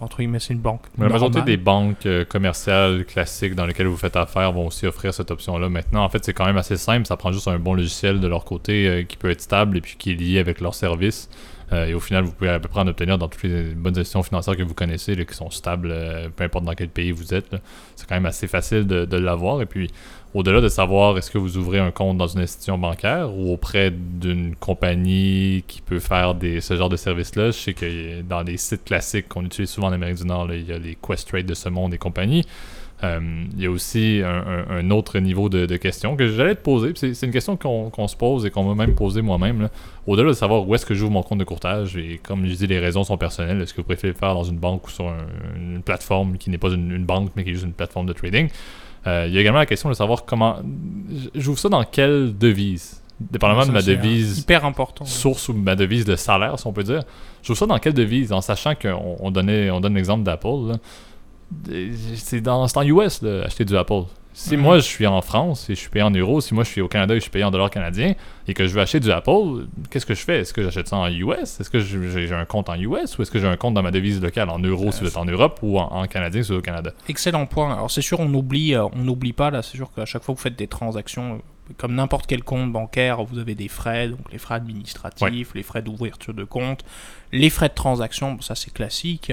entre guillemets, c'est une banque. Mais la majorité des banques euh, commerciales classiques dans lesquelles vous faites affaire vont aussi offrir cette option-là. Maintenant, en fait, c'est quand même assez simple. Ça prend juste un bon logiciel de leur côté euh, qui peut être stable et puis qui est lié avec leur service. Euh, et au final, vous pouvez à peu près en obtenir dans toutes les bonnes institutions financières que vous connaissez, là, qui sont stables, euh, peu importe dans quel pays vous êtes. C'est quand même assez facile de, l'avoir. Et puis, au-delà de savoir est-ce que vous ouvrez un compte dans une institution bancaire ou auprès d'une compagnie qui peut faire ce genre de service-là, je sais que dans les sites classiques qu'on utilise souvent en Amérique du Nord, il y a les Questrade de ce monde et compagnie. Euh, il y a aussi un, un- un autre niveau de, de questions que j'allais te poser. C'est une question qu'on se pose et qu'on m'a même posé moi-même. là. Au-delà de savoir où est-ce que j'ouvre mon compte de courtage, et comme je dis, les raisons sont personnelles. Est-ce que vous préférez le faire dans une banque ou sur un- une plateforme qui n'est pas une, une banque, mais qui est juste une plateforme de trading? Euh, Il y a également la question de savoir comment. J'ouvre ça dans quelle devise? Dépendamment Ça, de ma euh, devise Hyper important. source ou ma devise de salaire, si on peut dire. Je trouve ça dans quelle devise, en sachant qu'on on donnait, on donne l'exemple d'Apple. C'est dans, en US, là, acheter du Apple. Si Mhm. moi je suis en France et je suis payé en euros, si moi je suis au Canada et je suis payé en dollars canadiens et que je veux acheter du Apple, qu'est-ce que je fais? Est-ce que j'achète ça en US Est-ce que j'ai un compte en US ou est-ce que j'ai un compte dans ma devise locale en euros si vous êtes en Europe ou en, en canadien si vous êtes au Canada? Excellent point. Alors c'est sûr, on oublie, euh, on n'oublie pas là. C'est sûr qu'à chaque fois que vous faites des transactions, euh, comme n'importe quel compte bancaire, vous avez des frais, donc les frais administratifs, les frais d'ouverture de compte, les frais de transaction, bon, ça c'est classique,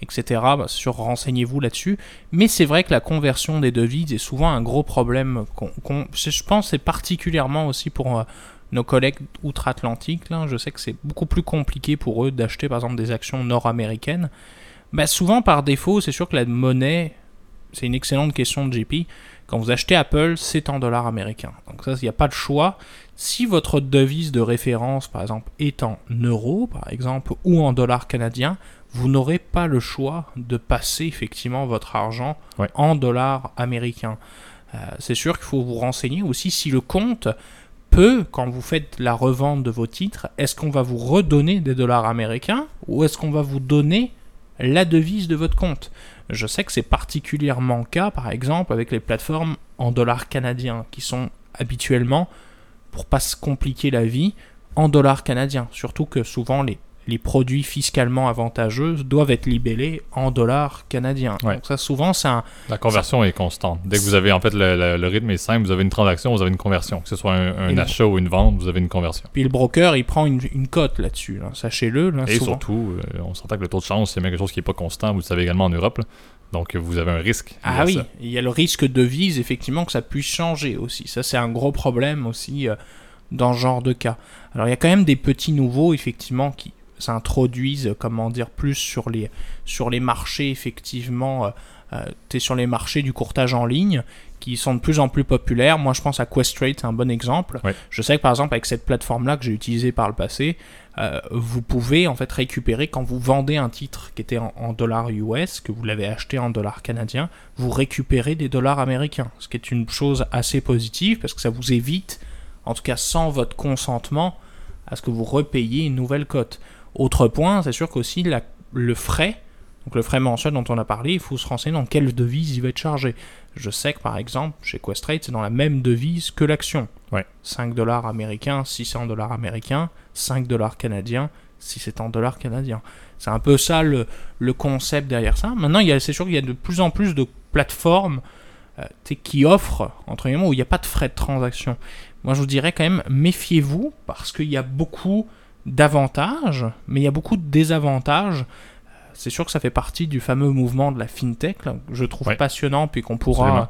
etc. Bah, sûr, renseignez-vous là-dessus. Mais c'est vrai que la conversion des devises est souvent un gros problème. qu'on- je pense c'est particulièrement aussi pour euh, nos collègues outre-Atlantique. Je sais que c'est beaucoup plus compliqué pour eux d'acheter par exemple des actions nord-américaines. Bah, souvent par défaut, c'est sûr que la monnaie, c'est une excellente question de JP. Quand vous achetez Apple, c'est en dollars américains. Donc ça, il n'y a pas de choix. Si votre devise de référence, par exemple, est en euros, par exemple, ou en dollars canadiens, vous n'aurez pas le choix de passer effectivement votre argent Ouais. en dollars américains. Euh, c'est sûr qu'il faut vous renseigner aussi si le compte peut, quand vous faites la revente de vos titres, est-ce qu'on va vous redonner des dollars américains ou est-ce qu'on va vous donner la devise de votre compte? Je sais que c'est particulièrement le cas, par exemple, avec les plateformes en dollars canadiens qui sont habituellement, pour pas se compliquer la vie, en dollars canadiens. Surtout que souvent les, les produits fiscalement avantageux doivent être libellés en dollars canadiens. Ouais. Donc ça, souvent, c'est un, La conversion est constante. Dès que vous avez, en fait, le, le- le rythme est simple, vous avez une transaction, vous avez une conversion. Que ce soit un, un Et le- achat ou une vente, vous avez une conversion. Puis le broker, il prend une, une cote là-dessus. là. Sachez-le. là, Et souvent. surtout, euh, on s'entend que le taux de change, c'est même quelque chose qui n'est pas constant, vous le savez également en Europe. là. Donc, vous avez un risque. Ah oui, ça. il y a le risque de vise, effectivement, que ça puisse changer aussi. Ça, c'est un gros problème aussi euh, dans ce genre de cas. Alors, il y a quand même des petits nouveaux, effectivement, qui s'introduisent, comment dire, plus sur les, sur les marchés, effectivement, euh, euh, t'es sur les marchés du courtage en ligne, qui sont de plus en plus populaires. Moi, je pense à Questrade, c'est un bon exemple. Ouais. Je sais que, par exemple, avec cette plateforme-là que j'ai utilisée par le passé, euh, vous pouvez en fait récupérer quand vous vendez un titre qui était en, en dollars US, que vous l'avez acheté en dollars canadiens, vous récupérez des dollars américains, ce qui est une chose assez positive parce que ça vous évite, en tout cas sans votre consentement, à ce que vous repayiez une nouvelle cote. Autre point, c'est sûr qu'aussi la- le frais, donc le frais mensuel dont on a parlé, il faut se renseigner dans quelle devise il va être chargé. Je sais que par exemple, chez Questrade, c'est dans la même devise que l'action. Ouais. 5 dollars américains, 600 dollars américains, 5 dollars canadiens, si c'est en dollars canadiens. C'est un peu ça le, le concept derrière ça. Maintenant, c'est sûr qu'il y a de plus en plus de plateformes euh, qui offrent, entre guillemets, où il n'y a pas de frais de transaction. Moi, je vous dirais quand même, méfiez-vous, parce qu'il y a beaucoup d'avantages, mais il y a beaucoup de désavantages. C'est sûr que ça fait partie du fameux mouvement de la fintech, là, que je trouve Ouais. passionnant, puis qu'on pourra... Absolument.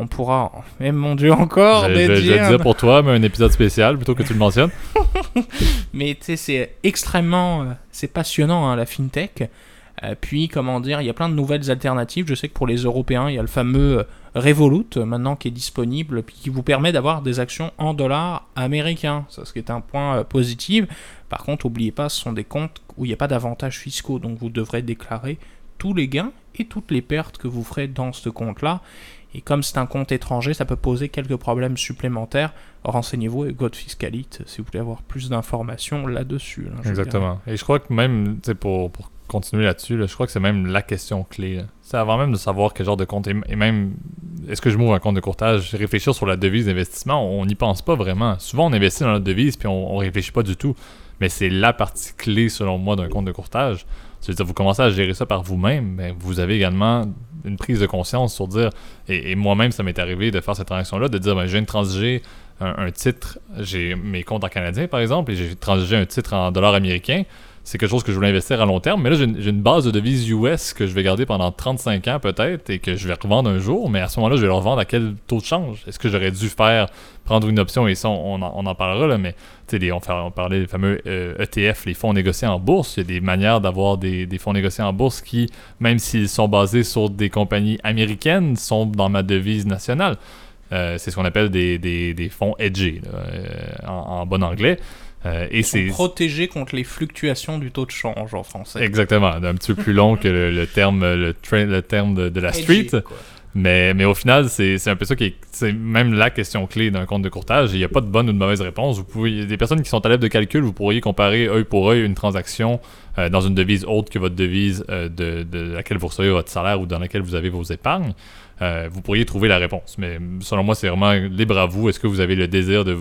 On pourra... Eh mon Dieu, encore Je, vais dire pour toi, mais un épisode spécial plutôt que tu le mentionnes. <laughs> Mais tu sais, c'est extrêmement. euh, c'est passionnant, hein, la fintech. Euh, puis, comment dire, il y a plein de nouvelles alternatives. Je sais que pour les Européens, il y a le fameux euh, Revolut maintenant qui est disponible, puis qui vous permet d'avoir des actions en dollars américains. Ça, ce qui est un point euh, positif. Par contre, n'oubliez pas, ce sont des comptes où il n'y a pas d'avantages fiscaux. Donc, vous devrez déclarer tous les gains et toutes les pertes que vous ferez dans ce compte-là. Et comme c'est un compte étranger, ça peut poser quelques problèmes supplémentaires. Renseignez-vous avec votre fiscalite si vous voulez avoir plus d'informations là-dessus. dirais. Exactement. Et je crois que même, pour, pour continuer là-dessus, là, je crois que c'est même la question clé. C'est avant même de savoir quel genre de compte, et, même, est-ce que je m'ouvre un compte de courtage, réfléchir sur la devise d'investissement, on n'y pense pas vraiment. Souvent, on investit dans la devise, puis on, on réfléchit pas du tout. Mais c'est la partie clé, selon moi, d'un compte de courtage. C'est-à-dire, vous commencez à gérer ça par vous-même, mais vous avez également une prise de conscience sur dire, et, et moi-même, ça m'est arrivé de faire cette transaction-là, de dire, ben, je viens de transiger un, un titre, j'ai mes comptes en canadien, par exemple, et j'ai transigé un titre en dollars américains. C'est quelque chose que je voulais investir à long terme. Mais là, j'ai une, base de devises US que je vais garder pendant 35 ans peut-être et que je vais revendre un jour. Mais à ce moment-là, je vais le revendre à quel taux de change? Est-ce que j'aurais dû faire prendre une option et ça, on, en, parlera là, mais on, on parlait des fameux euh, ETF, les fonds négociés en bourse. Il y a des manières d'avoir des, fonds négociés en bourse qui, même s'ils sont basés sur des compagnies américaines, sont dans ma devise nationale. Euh, c'est ce qu'on appelle des, fonds hedgés euh, en bon anglais. Euh, et c'est protégés contre les fluctuations du taux de change en français. exactement un petit peu plus long que le, le terme le, le terme de, de la street. Mais, mais au final, c'est un peu ça qui est, c'est même la question clé d'un compte de courtage. Il n'y a pas de bonne ou de mauvaise réponse. Vous pouvez, des personnes qui sont à l'aide de calcul, vous pourriez comparer œil pour œil une transaction euh, dans une devise autre que votre devise euh, de, de laquelle vous recevez votre salaire ou dans laquelle vous avez vos épargnes. Euh, vous pourriez trouver la réponse. Mais selon moi, c'est vraiment libre à vous. Est-ce que vous avez le désir de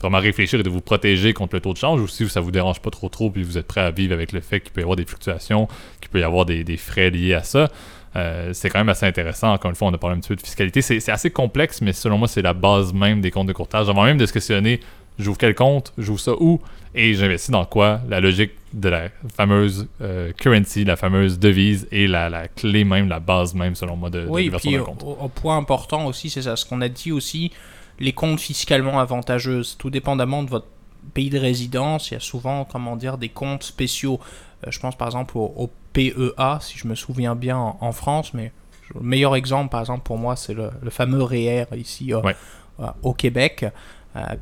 vraiment réfléchir et de vous protéger contre le taux de change ou si ça vous dérange pas trop trop puis vous êtes prêt à vivre avec le fait qu'il peut y avoir des fluctuations, qu'il peut y avoir des, des frais liés à ça. Euh, c'est quand même assez intéressant. Encore une fois, on a parlé un petit peu de fiscalité. C'est assez complexe, mais selon moi, c'est la base même des comptes de courtage. Avant même de se questionner, j'ouvre quel compte, j'ouvre ça où, et j'investis dans quoi, la logique de la fameuse euh, currency, la fameuse devise, et la, la clé même, la base même, selon moi, de, de Oui, et l'ouverture puis au, au point important aussi, c'est ça, ce qu'on a dit aussi, les comptes fiscalement avantageux, tout dépendamment de votre pays de résidence, il y a souvent, comment dire, des comptes spéciaux. Euh, je pense par exemple au, au PEA, si je me souviens bien en, en France, mais le meilleur exemple, par exemple, pour moi, c'est le, le fameux REER ici euh, Ouais. euh, au Québec.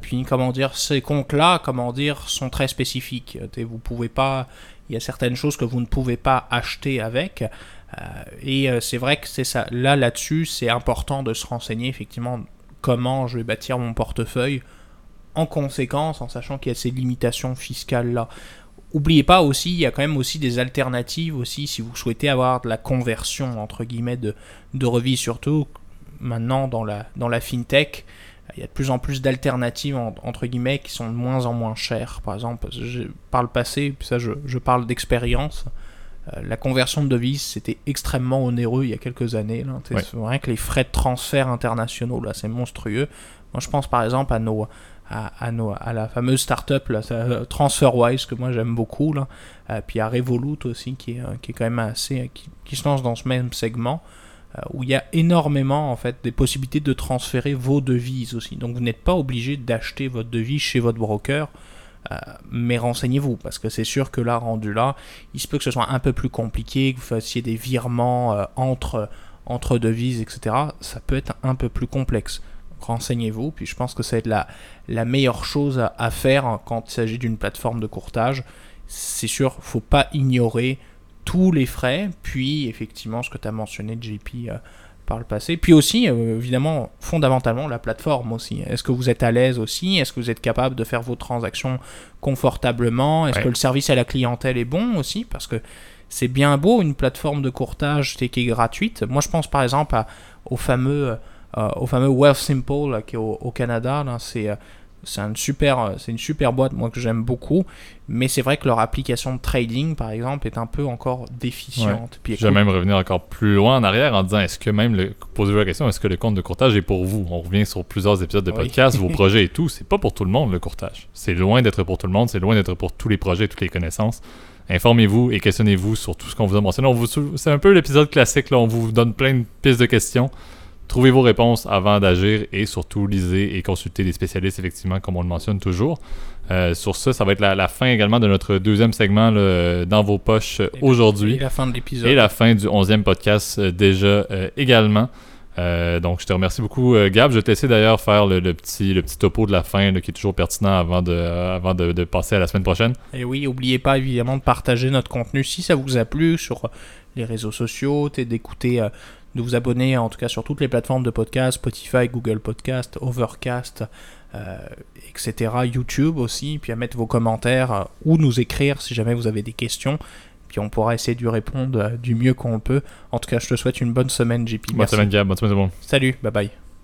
Puis, comment dire, ces comptes-là, comment dire, sont très spécifiques. Vous pouvez pas, il y a certaines choses que vous ne pouvez pas acheter avec. Et c'est vrai que c'est ça. Là, là-dessus, c'est important de se renseigner effectivement comment je vais bâtir mon portefeuille en conséquence, en sachant qu'il y a ces limitations fiscales là. Oubliez pas aussi, il y a quand même aussi des alternatives aussi si vous souhaitez avoir de la conversion entre guillemets de, de revis, surtout maintenant dans la, fintech. Il y a de plus en plus d'alternatives en- entre guillemets qui sont de moins en moins chères. Par exemple, par le passé, ça je, parle d'expérience, la conversion de devises c'était extrêmement onéreux il y a quelques années. Là. Ouais. Rien que les frais de transfert internationaux, là, c'est monstrueux. Moi je pense par exemple à nos, à, à nos, à la fameuse startup là, euh, TransferWise que moi j'aime beaucoup, là. Euh, puis à Revolut aussi qui est, euh, qui est quand même assez, qui, qui se lance dans ce même segment euh, où il y a énormément en fait des possibilités de transférer vos devises aussi. Donc vous n'êtes pas obligé d'acheter votre devise chez votre broker, euh, mais renseignez-vous parce que c'est sûr que là rendu là, il se peut que ce soit un peu plus compliqué, que vous fassiez des virements euh, entre entre devises, etc. Ça peut être un peu plus complexe. Renseignez-vous, puis je pense que c'est la, la meilleure chose à, faire quand il s'agit d'une plateforme de courtage. C'est sûr, faut pas ignorer tous les frais, puis effectivement ce que tu as mentionné JP euh, par le passé, puis aussi euh, évidemment fondamentalement la plateforme aussi. Est-ce que vous êtes à l'aise aussi? Est-ce que vous êtes capable de faire vos transactions confortablement? Est-ce Ouais. que le service à la clientèle est bon aussi? Parce que c'est bien beau une plateforme de courtage qui est gratuite. Moi je pense par exemple à- au fameux euh, au fameux Wealth Simple là, qui est au, au Canada. C'est euh, c'est une super euh, c'est une super boîte moi que j'aime beaucoup mais c'est vrai que leur application de trading par exemple est un peu encore déficiente puis Je vais même revenir encore plus loin en arrière en disant est-ce que même le posez-vous la question est-ce que le compte de courtage est pour vous? On revient sur plusieurs épisodes de Oui. podcast, vos <laughs> projets et tout, c'est pas pour tout le monde le courtage. C'est loin d'être pour tout le monde, c'est loin d'être pour tous les projets, toutes les connaissances. Informez-vous et questionnez-vous sur tout ce qu'on vous a mentionné. On vous sou- c'est un peu l'épisode classique là, on vous donne plein de pistes de questions. Trouvez vos réponses avant d'agir et surtout lisez et consultez des spécialistes effectivement comme on le mentionne toujours. Euh, sur ça, ça va être la, la fin également de notre deuxième segment là, dans vos poches aujourd'hui. et la fin de l'épisode Et la fin du 11e podcast euh, déjà euh, également. Euh, donc, je te remercie beaucoup, Gab. Je vais te laisser d'ailleurs faire le, le petit, le petit topo de la fin là, qui est toujours pertinent avant, de, avant de, de passer à la semaine prochaine. Et oui, n'oubliez pas évidemment de partager notre contenu si ça vous a plu sur les réseaux sociaux, d'écouter, de vous abonner en tout cas sur toutes les plateformes de podcast, Spotify, Google Podcast, Overcast, euh, etc. YouTube aussi, puis à mettre vos commentaires euh, ou nous écrire si jamais vous avez des questions. Puis on pourra essayer de répondre euh, du mieux qu'on peut. En tout cas, je te souhaite une bonne semaine, JP. Bonne Merci. semaine, Gab. Bonne semaine monde. Salut, bye bye.